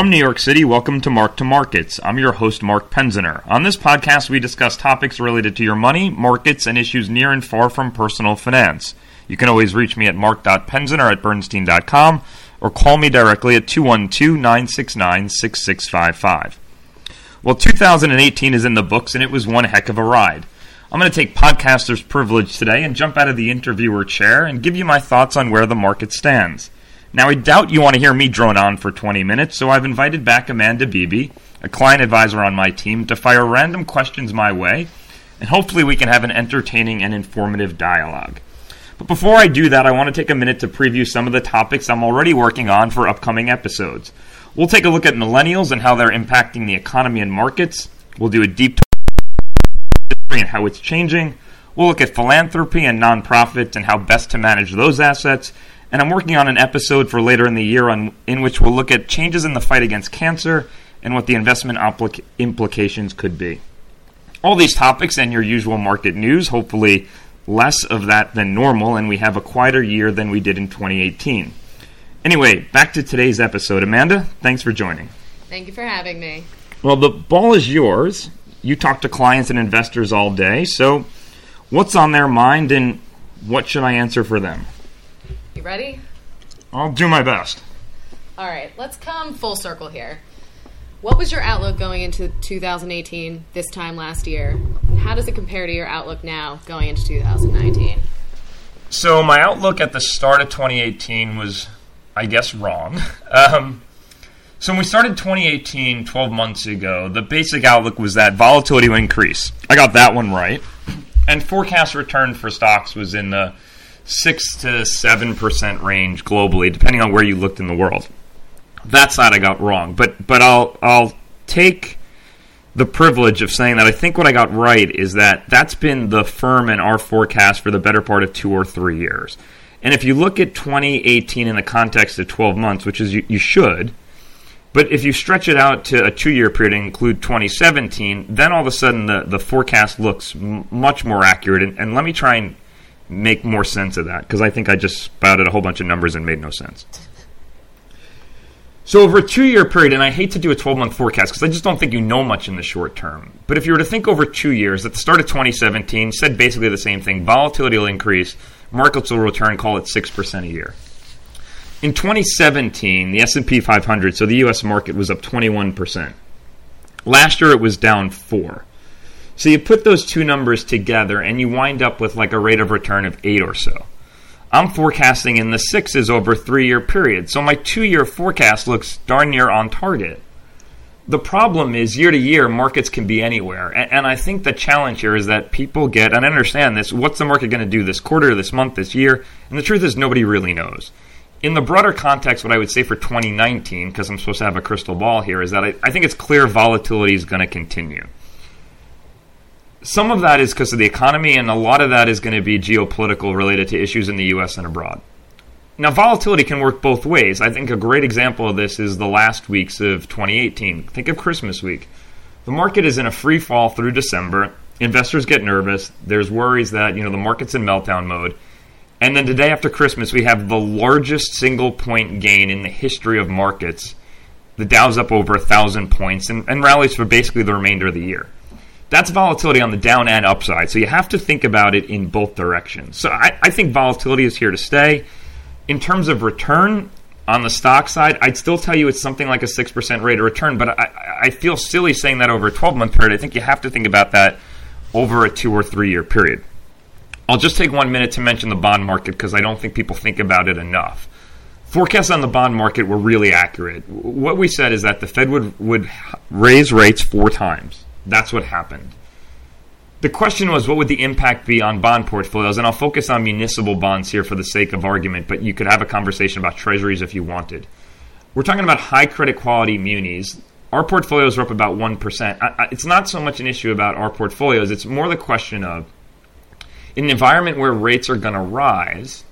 From New York City, welcome to Mark to Markets. I'm your host, Mark Penziner. On this podcast, we discuss topics related to your money, markets, and issues near and far from personal finance. You can always reach me at mark.penziner at bernstein.com or call me directly at 212 969 6655. Well, 2018 is in the books, and it was one heck of a ride. I'm going to take podcaster's privilege today and jump out of the interviewer chair and give you my thoughts on where the market stands. Now, I doubt you want to hear me drone on for 20 minutes, so I've invited back Amanda Beebe, a client advisor on my team, to fire random questions my way, and hopefully we can have an entertaining and informative dialogue. But before I do that, I want to take a minute to preview some of the topics I'm already working on for upcoming episodes. We'll take a look at millennials and how they're impacting the economy and markets. We'll do a deep dive and how it's changing. We'll look at philanthropy and nonprofits and how best to manage those assets and I'm working on an episode for later in the year on, in which we'll look at changes in the fight against cancer and what the investment implications could be. All these topics and your usual market news, hopefully less of that than normal, and we have a quieter year than we did in 2018. Anyway, back to today's episode. Amanda, thanks for joining. Thank you for having me. Well, the ball is yours. You talk to clients and investors all day, so what's on their mind and what should I answer for them? You ready? I'll do my best. All right, let's come full circle here. What was your outlook going into 2018 this time last year? And how does it compare to your outlook now going into 2019? So, my outlook at the start of 2018 was, I guess, wrong. Um, so, when we started 2018 12 months ago, the basic outlook was that volatility would increase. I got that one right. And forecast return for stocks was in the six to seven percent range globally, depending on where you looked in the world. That side I got wrong, but but I'll I'll take the privilege of saying that I think what I got right is that that's been the firm and our forecast for the better part of two or three years. And if you look at 2018 in the context of 12 months, which is you, you should, but if you stretch it out to a two year period and include 2017, then all of a sudden the, the forecast looks m- much more accurate. And, and let me try and make more sense of that because I think I just spouted a whole bunch of numbers and made no sense. So over a two-year period, and I hate to do a 12-month forecast because I just don't think you know much in the short term. But if you were to think over two years, at the start of 2017, said basically the same thing: volatility will increase, markets will return, call it six percent a year. In 2017, the S&P 500, so the U.S. market was up 21 percent. Last year, it was down four. So you put those two numbers together and you wind up with like a rate of return of 8 or so. I'm forecasting in the sixes over three year period. So my two year forecast looks darn near on target. The problem is year to year, markets can be anywhere. And, and, I think the challenge here is that people get, and I understand this, what's the market going to do this quarter, this month, this year? And the truth is, nobody really knows. In the broader context, what I would say for 2019, because I'm supposed to have a crystal ball here, is that I, I think it's clear volatility is going to continue some of that is because of the economy, and a lot of that is going to be geopolitical related to issues in the U.S. and abroad. Now, volatility can work both ways. I think a great example of this is the last weeks of 2018. Think of Christmas week. The market is in a free fall through December. Investors get nervous. There's worries that you know the market's in meltdown mode. And then the day after Christmas, we have the largest single point gain in the history of markets. The Dow's up over a thousand points and, and rallies for basically the remainder of the year that's volatility on the down and upside. So you have to think about it in both directions. So I, I, think volatility is here to stay. In terms of return on the stock side, I'd still tell you it's something like a 6% rate of return, but I, I feel silly saying that over a 12 month period. I think you have to think about that over a two or three year period. I'll just take one minute to mention the bond market because I don't think people think about it enough. Forecasts on the bond market were really accurate. What we said is that the Fed would, would raise rates four times that's what happened. The question was, what would the impact be on bond portfolios? And I'll focus on municipal bonds here for the sake of argument, but you could have a conversation about treasuries if you wanted. We're talking about high credit quality munis. Our portfolios are up about 1%. I, I, it's not so much an issue about our portfolios, it's more the question of in an environment where rates are going to rise,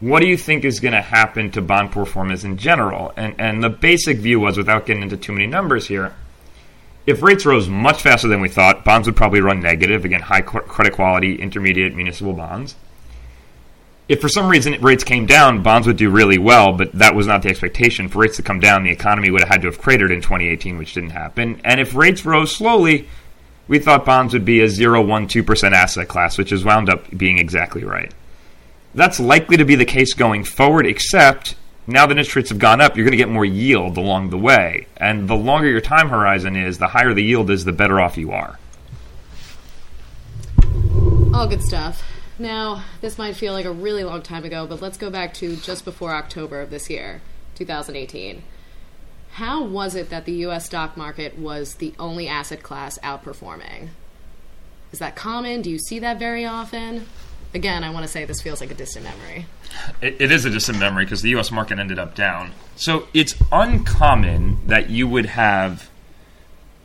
what do you think is going to happen to bond performance in general? And, and the basic view was, without getting into too many numbers here, if rates rose much faster than we thought, bonds would probably run negative. Again, high credit quality, intermediate municipal bonds. if for some reason rates came down, bonds would do really well, but that was not the expectation. For rates to come down, the economy would have had to have cratered in 2018, which didn't happen. And if rates rose slowly, we thought bonds would be a 0, 1, 2% asset class, which has wound up being exactly right. That's likely to be the case going forward, except now that interest rates have gone up, you're going to get more yield along the way. And the longer your time horizon is, the higher the yield is, the better off you are. All good stuff. Now, this might feel like a really long time ago, but let's go back to just before October of this year, 2018. How was it that the US stock market was the only asset class outperforming? Is that common? Do you see that very often? Again, I want to say this feels like a distant memory. it, it is a distant memory because the US market ended up down. So it's uncommon that you would have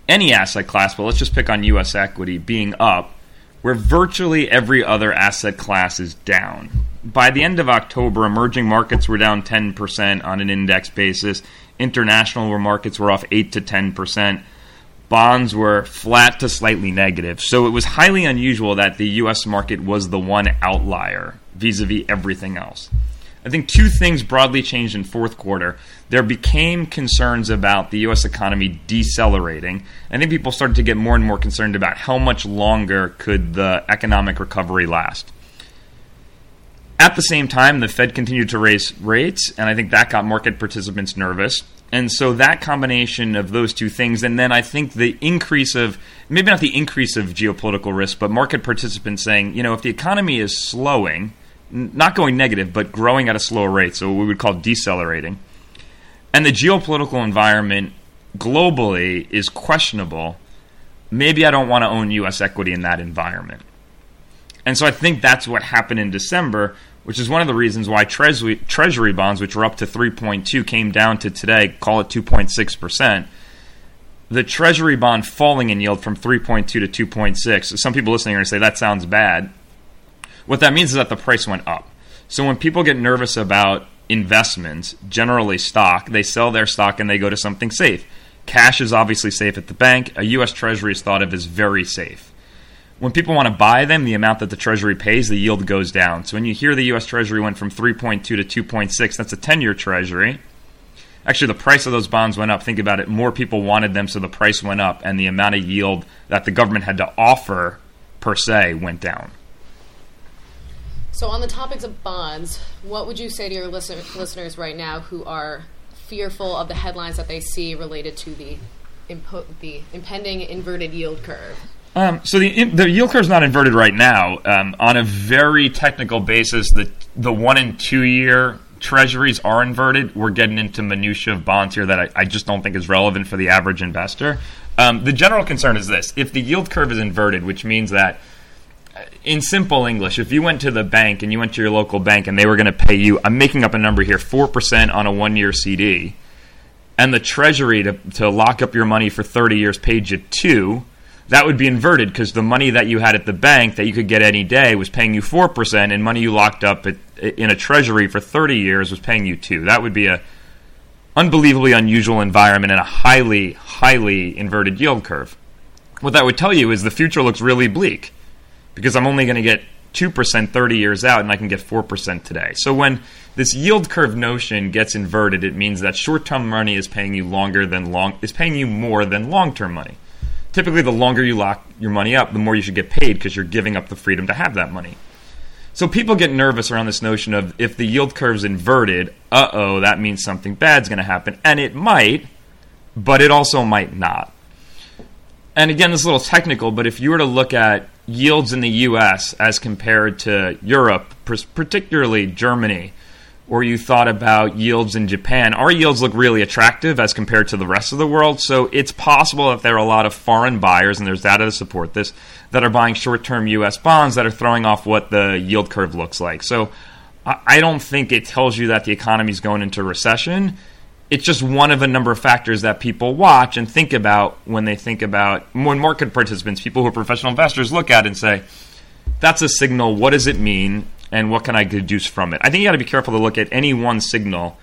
any asset class, but let's just pick on US equity, being up where virtually every other asset class is down. By the end of October, emerging markets were down 10% on an index basis. International markets were off 8 to 10%. Bonds were flat to slightly negative. So it was highly unusual that the US market was the one outlier vis a vis everything else. I think two things broadly changed in fourth quarter. There became concerns about the U.S. economy decelerating. I think people started to get more and more concerned about how much longer could the economic recovery last. At the same time, the Fed continued to raise rates, and I think that got market participants nervous. And so that combination of those two things, and then I think the increase of maybe not the increase of geopolitical risk, but market participants saying, you know, if the economy is slowing, not going negative, but growing at a slower rate, so we would call decelerating. And the geopolitical environment globally is questionable. Maybe I don't want to own U.S. equity in that environment. And so I think that's what happened in December, which is one of the reasons why treasury, treasury bonds, which were up to 3.2, came down to today, call it 2.6%. The treasury bond falling in yield from 3.2 to 2.6. Some people listening are going to say that sounds bad. What that means is that the price went up. So when people get nervous about investments, generally stock, they sell their stock and they go to something safe. Cash is obviously safe at the bank. A U.S. Treasury is thought of as very safe. When people want to buy them, the amount that the Treasury pays, the yield goes down. So when you hear the U.S. Treasury went from 3.2 to 2.6, that's a 10 year Treasury. Actually, the price of those bonds went up. Think about it. More people wanted them, so the price went up, and the amount of yield that the government had to offer per se went down. So, on the topics of bonds, what would you say to your listen- listeners right now who are fearful of the headlines that they see related to the impo- the impending inverted yield curve? Um, so the the yield curve is not inverted right now. Um, on a very technical basis, the the one and two year treasuries are inverted. We're getting into minutia of bonds here that I, I just don't think is relevant for the average investor. Um, the general concern is this: if the yield curve is inverted, which means that in simple English, if you went to the bank and you went to your local bank and they were going to pay you, I'm making up a number here, 4% on a one year CD, and the Treasury to, to lock up your money for 30 years paid you two, that would be inverted because the money that you had at the bank that you could get any day was paying you 4%, and money you locked up at, in a Treasury for 30 years was paying you two. That would be a unbelievably unusual environment and a highly, highly inverted yield curve. What that would tell you is the future looks really bleak because I'm only going to get 2% 30 years out and I can get 4% today. So when this yield curve notion gets inverted, it means that short-term money is paying you longer than long is paying you more than long-term money. Typically the longer you lock your money up, the more you should get paid because you're giving up the freedom to have that money. So people get nervous around this notion of if the yield curve's inverted, uh-oh, that means something bad's going to happen and it might, but it also might not. And again, this is a little technical, but if you were to look at yields in the US as compared to Europe, particularly Germany, or you thought about yields in Japan, our yields look really attractive as compared to the rest of the world. So it's possible that there are a lot of foreign buyers, and there's data to support this, that are buying short term US bonds that are throwing off what the yield curve looks like. So I don't think it tells you that the economy is going into recession it's just one of a number of factors that people watch and think about when they think about when market participants, people who are professional investors, look at and say, "That's a signal. What does it mean, and what can I deduce from it?" I think you got to be careful to look at any one signal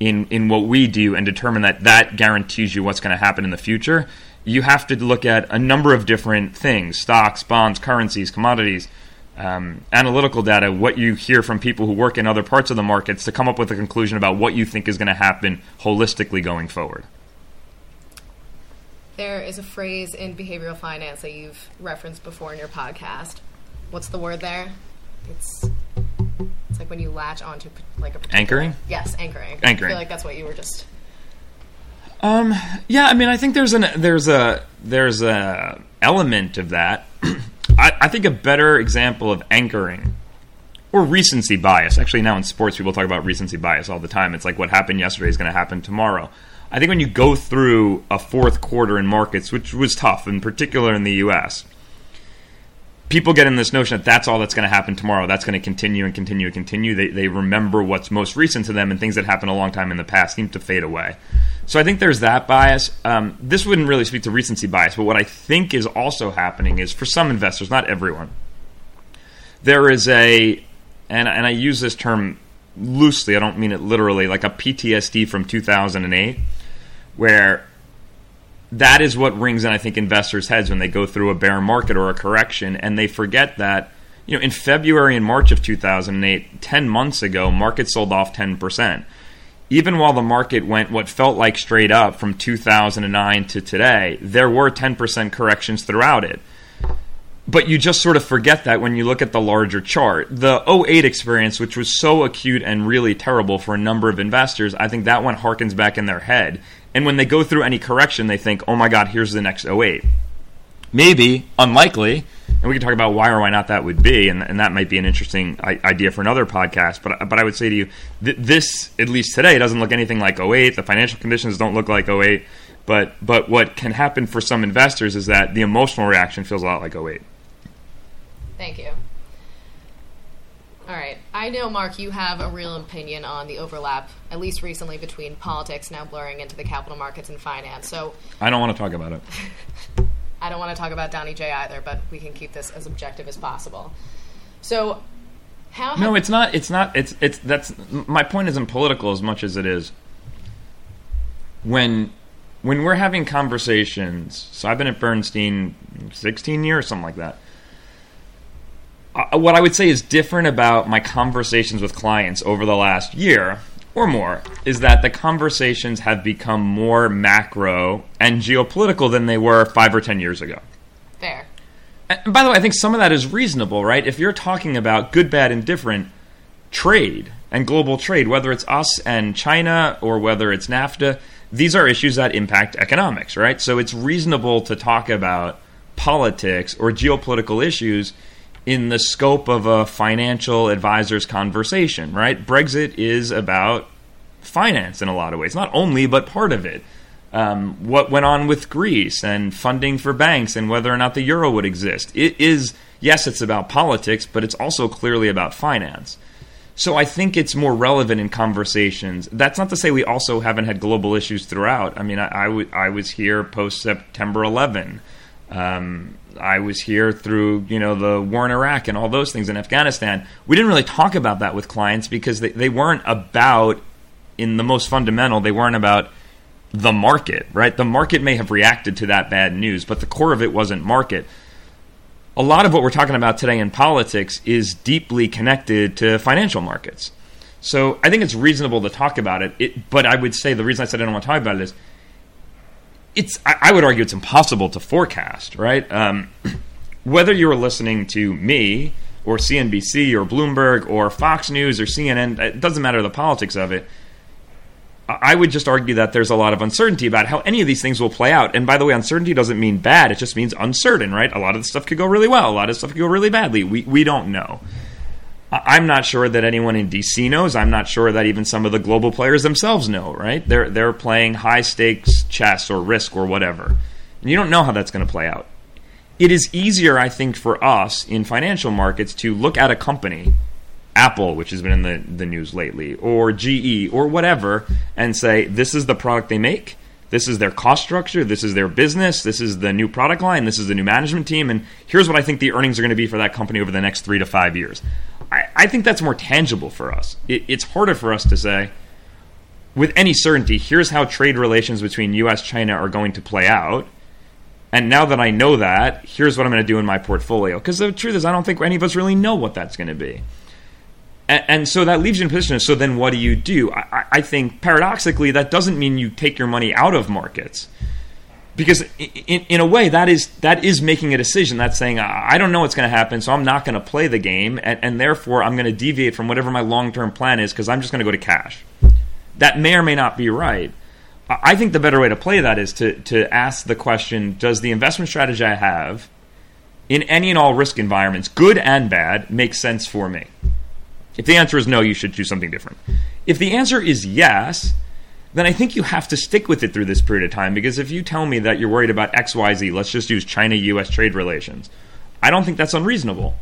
in in what we do and determine that that guarantees you what's going to happen in the future. You have to look at a number of different things: stocks, bonds, currencies, commodities um, analytical data, what you hear from people who work in other parts of the markets to come up with a conclusion about what you think is going to happen holistically going forward. There is a phrase in behavioral finance that you've referenced before in your podcast. What's the word there? It's it's like when you latch onto like a particular- Anchoring? Yes, anchoring. Anchoring. I feel like that's what you were just. Um, yeah, I mean, I think there's an there's a there's a element of that. I, I think a better example of anchoring or recency bias. Actually, now in sports, people talk about recency bias all the time. It's like what happened yesterday is going to happen tomorrow. I think when you go through a fourth quarter in markets, which was tough, in particular in the U.S., people get in this notion that that's all that's going to happen tomorrow. That's going to continue and continue and continue. They, they remember what's most recent to them, and things that happened a long time in the past seem to fade away. So I think there's that bias. Um, this wouldn't really speak to recency bias, but what I think is also happening is for some investors, not everyone, there is a, and, and I use this term loosely, I don't mean it literally, like a PTSD from 2008, where that is what rings in, I think, investors' heads when they go through a bear market or a correction, and they forget that, you know, in February and March of 2008, 10 months ago, markets sold off 10%. Even while the market went what felt like straight up from 2009 to today, there were 10% corrections throughout it. But you just sort of forget that when you look at the larger chart. The 08 experience, which was so acute and really terrible for a number of investors, I think that one harkens back in their head. And when they go through any correction, they think, oh my God, here's the next 08. Maybe, unlikely, and we can talk about why or why not that would be, and, and that might be an interesting I- idea for another podcast. But but I would say to you, th- this at least today doesn't look anything like 08. The financial conditions don't look like 08. But but what can happen for some investors is that the emotional reaction feels a lot like 08. Thank you. All right. I know, Mark, you have a real opinion on the overlap, at least recently, between politics now blurring into the capital markets and finance. So I don't want to talk about it. I don't want to talk about Donny J either, but we can keep this as objective as possible. So, how? No, it's not. It's not. It's it's that's my point isn't political as much as it is when when we're having conversations. So I've been at Bernstein 16 years, something like that. Uh, what I would say is different about my conversations with clients over the last year or more is that the conversations have become more macro and geopolitical than they were five or ten years ago. fair. And by the way, I think some of that is reasonable, right? If you're talking about good, bad, and different trade and global trade, whether it's us and China or whether it's NAFTA, these are issues that impact economics, right? So it's reasonable to talk about politics or geopolitical issues in the scope of a financial advisor's conversation, right? Brexit is about finance in a lot of ways, not only, but part of it. Um, what went on with Greece and funding for banks and whether or not the euro would exist. It is, yes, it's about politics, but it's also clearly about finance. So I think it's more relevant in conversations. That's not to say we also haven't had global issues throughout. I mean, I, I, w- I was here post September 11. Um, I was here through you know the war in Iraq and all those things in Afghanistan. We didn't really talk about that with clients because they, they weren't about in the most fundamental. They weren't about the market, right? The market may have reacted to that bad news, but the core of it wasn't market. A lot of what we're talking about today in politics is deeply connected to financial markets. So I think it's reasonable to talk about it, it but I would say the reason I said I don't want to talk about it is it's I, I would argue it's impossible to forecast, right? Um, whether you are listening to me or CNBC or Bloomberg or Fox News or CNN, it doesn't matter the politics of it. I I would just argue that there's a lot of uncertainty about how any of these things will play out. And by the way, uncertainty doesn't mean bad; it just means uncertain, right? A lot of the stuff could go really well, a lot of stuff could go really badly. We we don't know. I'm not sure that anyone in DC knows. I'm not sure that even some of the global players themselves know, right? They're they're playing high stakes chess or risk or whatever. And you don't know how that's going to play out. It is easier, I think, for us in financial markets to look at a company, Apple, which has been in the, the news lately, or GE, or whatever, and say, this is the product they make. This is their cost structure. This is their business. This is the new product line. This is the new management team. And here's what I think the earnings are going to be for that company over the next three to five years. I, I think that's more tangible for us. It, it's harder for us to say, with any certainty, here's how trade relations between US China are going to play out. And now that I know that, here's what I'm going to do in my portfolio. Because the truth is, I don't think any of us really know what that's going to be. And, so that leaves you in a position. So then what do you do? I, I think paradoxically, that doesn't mean you take your money out of markets because in, in a way that is that is making a decision that's saying i don't know what's going to happen so i'm not going to play the game and, and therefore i'm going to deviate from whatever my long-term plan is because i'm just going to go to cash that may or may not be right i think the better way to play that is to, to ask the question does the investment strategy i have in any and all risk environments good and bad make sense for me if the answer is no you should do something different if the answer is yes then I think you have to stick with it through this period of time because if you tell me that you're worried about XYZ, let's just use China US trade relations, I don't think that's unreasonable.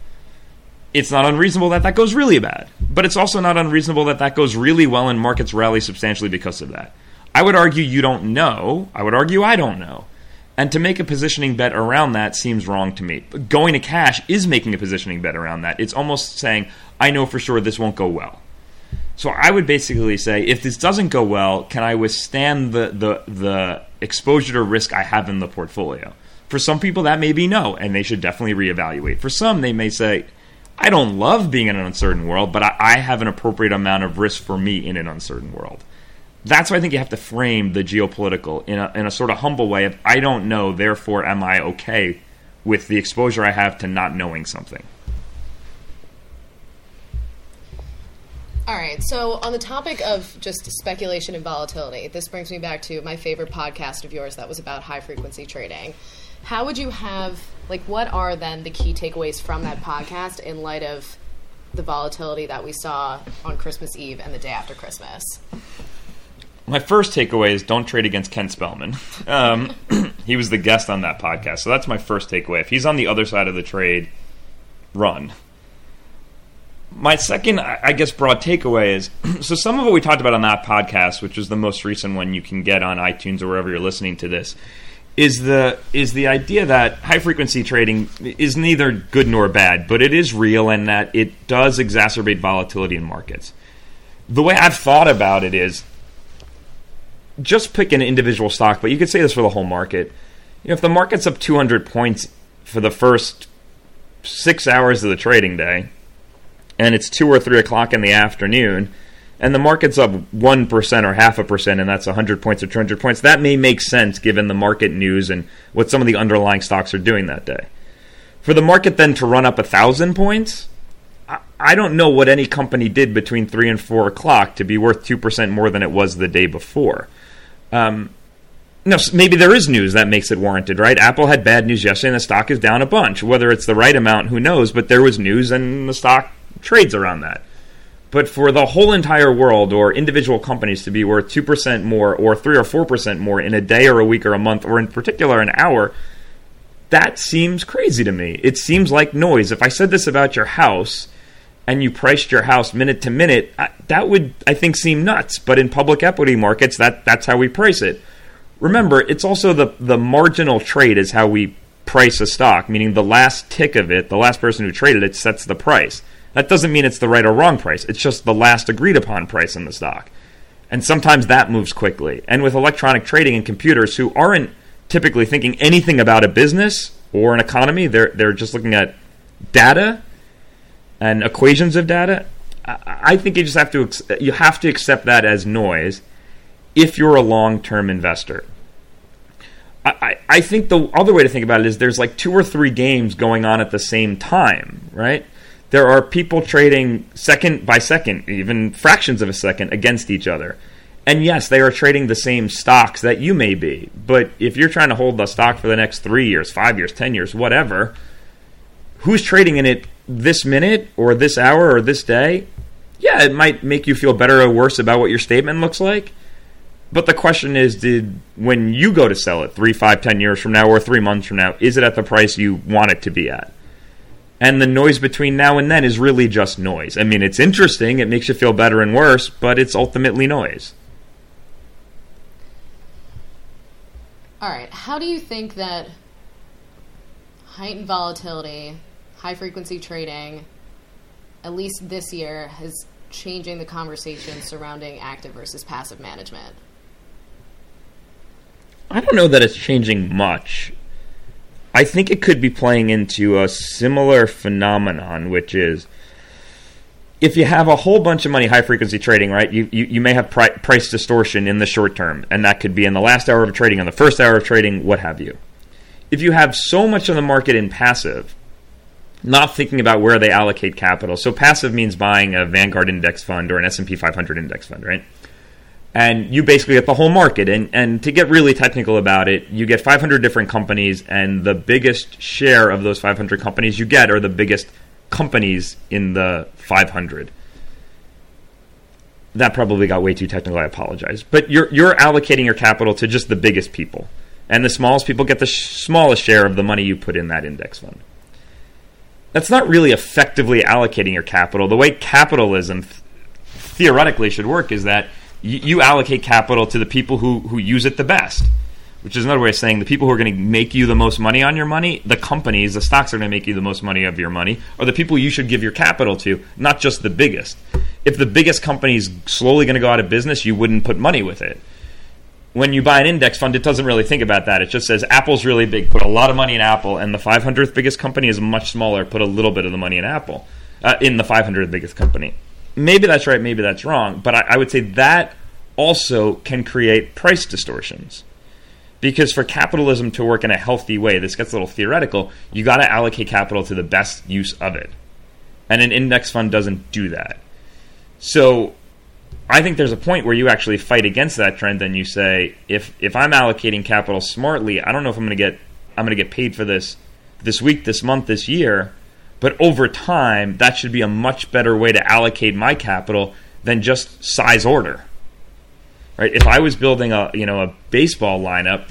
It's not unreasonable that that goes really bad, but it's also not unreasonable that that goes really well and markets rally substantially because of that. I would argue you don't know. I would argue I don't know. And to make a positioning bet around that seems wrong to me. Going to cash is making a positioning bet around that. It's almost saying, I know for sure this won't go well. So I would basically say, if this doesn't go well, can I withstand the the the exposure to risk I have in the portfolio? For some people, that may be no, and they should definitely reevaluate. For some, they may say, I don't love being in an uncertain world, but I, I have an appropriate amount of risk for me in an uncertain world. That's why I think you have to frame the geopolitical in a, in a sort of humble way of I don't know, therefore am I okay with the exposure I have to not knowing something. All right. So, on the topic of just speculation and volatility, this brings me back to my favorite podcast of yours that was about high frequency trading. How would you have, like, what are then the key takeaways from that podcast in light of the volatility that we saw on Christmas Eve and the day after Christmas? My first takeaway is don't trade against Ken Spellman. Um, he was the guest on that podcast. So, that's my first takeaway. If he's on the other side of the trade, run my second, I guess, broad takeaway is so some of what we talked about on that podcast, which is the most recent one you can get on iTunes or wherever you're listening to this, is the is the idea that high frequency trading is neither good nor bad, but it is real and that it does exacerbate volatility in markets. The way I've thought about it is just pick an individual stock, but you could say this for the whole market. You know, if the market's up 200 points for the first six hours of the trading day, and it's two or three o'clock in the afternoon, and the market's up one percent or half a percent, and that's hundred points or two hundred points, that may make sense given the market news and what some of the underlying stocks are doing that day. For the market then to run up a thousand points, I don't know what any company did between three and four o'clock to be worth two percent more than it was the day before. Um, no, maybe there is news that makes it warranted, right? Apple had bad news yesterday, and the stock is down a bunch. Whether it's the right amount, who knows? But there was news, and the stock trades around that. But for the whole entire world or individual companies to be worth 2% more or 3 or 4% more in a day or a week or a month or in particular an hour, that seems crazy to me. It seems like noise. If I said this about your house and you priced your house minute to minute, that would, I think, seem nuts. But in public equity markets, that, that's how we price it. Remember, it's also the, the marginal trade is how we price a stock, meaning the last tick of it, the last person who traded it sets the price. That doesn't mean it's the right or wrong price. It's just the last agreed upon price in the stock. And sometimes that moves quickly. And with electronic trading and computers who aren't typically thinking anything about a business or an economy, they're they're just looking at data and equations of data. I think you just have to you have to accept that as noise if you're a long-term investor. I, I think the other way to think about it is there's like two or three games going on at the same time, right? there are people trading second by second, even fractions of a second, against each other. And yes, they are trading the same stocks that you may be. But if you're trying to hold the stock for the next three years, five years, ten years, whatever, who's trading in it this minute or this hour or this day? Yeah, it might make you feel better or worse about what your statement looks like. But the question is, did when you go to sell it three, five, ten years from now, or three months from now, is it at the price you want it to be at? and the noise between now and then is really just noise. I mean, it's interesting, it makes you feel better and worse, but it's ultimately noise. All right, how do you think that heightened volatility, high frequency trading, at least this year, is changing the conversation surrounding active versus passive management? I don't know that it's changing much. I think it could be playing into a similar phenomenon, which is if you have a whole bunch of money high frequency trading, right, you, you, you may have pri- price distortion in the short term, and that could be in the last hour of trading, in the first hour of trading, what have you. If you have so much of the market in passive, not thinking about where they allocate capital. So passive means buying a Vanguard index fund or an S&P 500 index fund, right? And you basically get the whole market. And, and to get really technical about it, you get 500 different companies, and the biggest share of those 500 companies you get are the biggest companies in the 500. That probably got way too technical. I apologize. But you're, you're allocating your capital to just the biggest people. And the smallest people get the sh- smallest share of the money you put in that index fund that's not really effectively allocating your capital. The way capitalism th- theoretically should work is that y- you allocate capital to the people who, who use it the best, which is another way of saying the people who are going to make you the most money on your money, the companies, the stocks are going to make you the most money of your money, are the people you should give your capital to, not just the biggest. If the biggest company is slowly going to go out of business, you wouldn't put money with it when you buy an index fund, it doesn't really think about that. It just says Apple's really big, put a lot of money in Apple, and the 500th biggest company is much smaller, put a little bit of the money in Apple, uh, in the 500th biggest company. Maybe that's right, maybe that's wrong, but I, I would say that also can create price distortions. Because for capitalism to work in a healthy way, this gets a little theoretical, you got to allocate capital to the best use of it. And an index fund doesn't do that. So I think there's a point where you actually fight against that trend and you say, if if I'm allocating capital smartly, I don't know if I'm going to get I'm going to get paid for this this week, this month, this year, but over time, that should be a much better way to allocate my capital than just size order. Right? If I was building a you know a baseball lineup,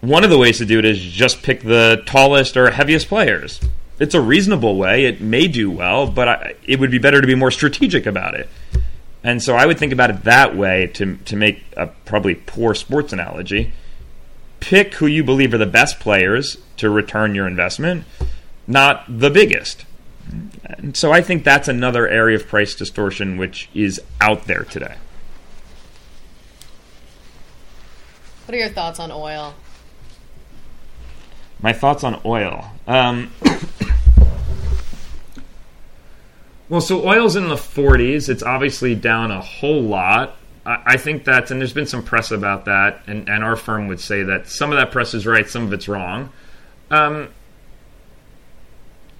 one of the ways to do it is just pick the tallest or heaviest players. It's a reasonable way. It may do well, but I, it would be better to be more strategic about it. And so I would think about it that way to, to make a probably poor sports analogy. Pick who you believe are the best players to return your investment, not the biggest. And so I think that's another area of price distortion which is out there today. What are your thoughts on oil? My thoughts on oil. Um, Well, so oil's in the 40s. It's obviously down a whole lot. I, think that's, and there's been some press about that, and, and our firm would say that some of that press is right, some of it's wrong. Um,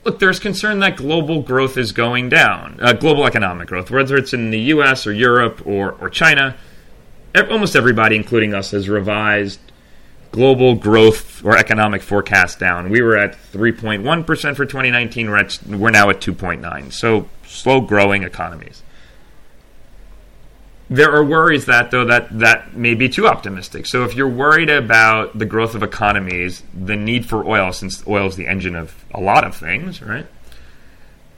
look, there's concern that global growth is going down, uh, global economic growth, whether it's in the U.S. or Europe or, or China. Almost everybody, including us, has revised global growth or economic forecast down. We were at 3.1% for 2019. We're, at, we're now at 2.9. So slow growing economies. There are worries that though that that may be too optimistic. So if you're worried about the growth of economies, the need for oil, since oil is the engine of a lot of things, right?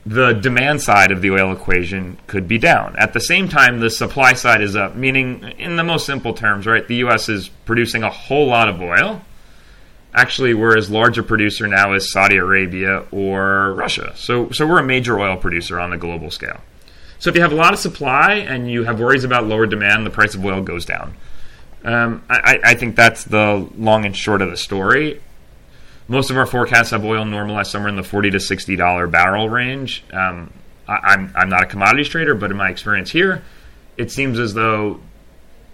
the demand side of the oil equation could be down. At the same time, the supply side is up, meaning, in the most simple terms, right, the U.S. is producing a whole lot of oil. Actually, we're as large a producer now as Saudi Arabia or Russia. So, so we're a major oil producer on the global scale. So if you have a lot of supply and you have worries about lower demand, the price of oil goes down. Um, I, I think that's the long and short of the story. Most of our forecasts have oil normalized somewhere in the forty to sixty dollar barrel range. Um, I, I'm, I'm not a commodities trader, but in my experience here, it seems as though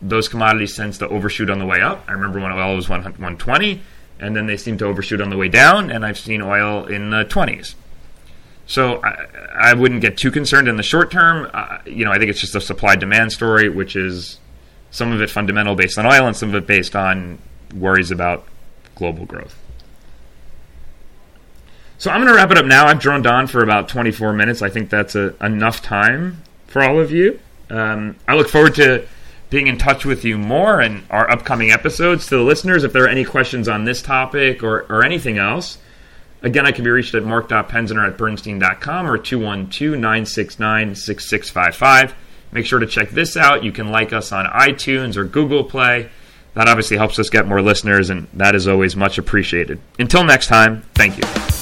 those commodities tends to overshoot on the way up. I remember when oil was 120, and then they seem to overshoot on the way down, and I've seen oil in the 20s. So I, I wouldn't get too concerned in the short term. Uh, you know, I think it's just a supply demand story, which is some of it fundamental based on oil, and some of it based on worries about global growth. So I'm going to wrap it up now. I've droned on for about 24 minutes. I think that's a, enough time for all of you. Um, I look forward to being in touch with you more in our upcoming episodes. To the listeners, if there are any questions on this topic or, or anything else, again, I can be reached at mark.penziner at bernstein.com or 212 969 6655. Make sure to check this out. You can like us on iTunes or Google Play. That obviously helps us get more listeners, and that is always much appreciated. Until next time, thank you.